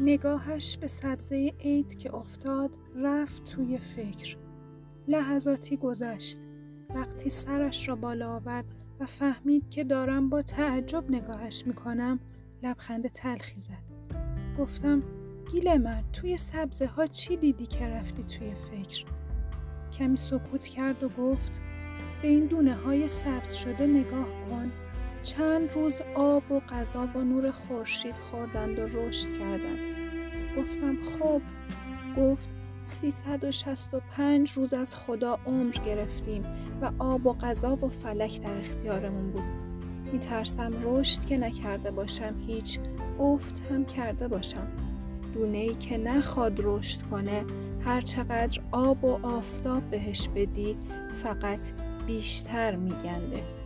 نگاهش به سبزه عید که افتاد رفت توی فکر. لحظاتی گذشت. وقتی سرش را بالا آورد و فهمید که دارم با تعجب نگاهش می‌کنم لبخند تلخی زد. گفتم گیل من توی سبزه ها چی دیدی که رفتی توی فکر؟ کمی سکوت کرد و گفت به این دونه های سبز شده نگاه کن. چند روز آب و غذا و نور خورشید خوردند و رشد کردند. گفتم خب. گفت 365 روز از خدا عمر گرفتیم و آب و غذا و فلک در اختیارمون بود. میترسم رشد که نکرده باشم هیچ افت هم کرده باشم. دونه ای که نخواد رشد کنه هر چقدر آب و آفتاب بهش بدی فقط بیشتر میگنده.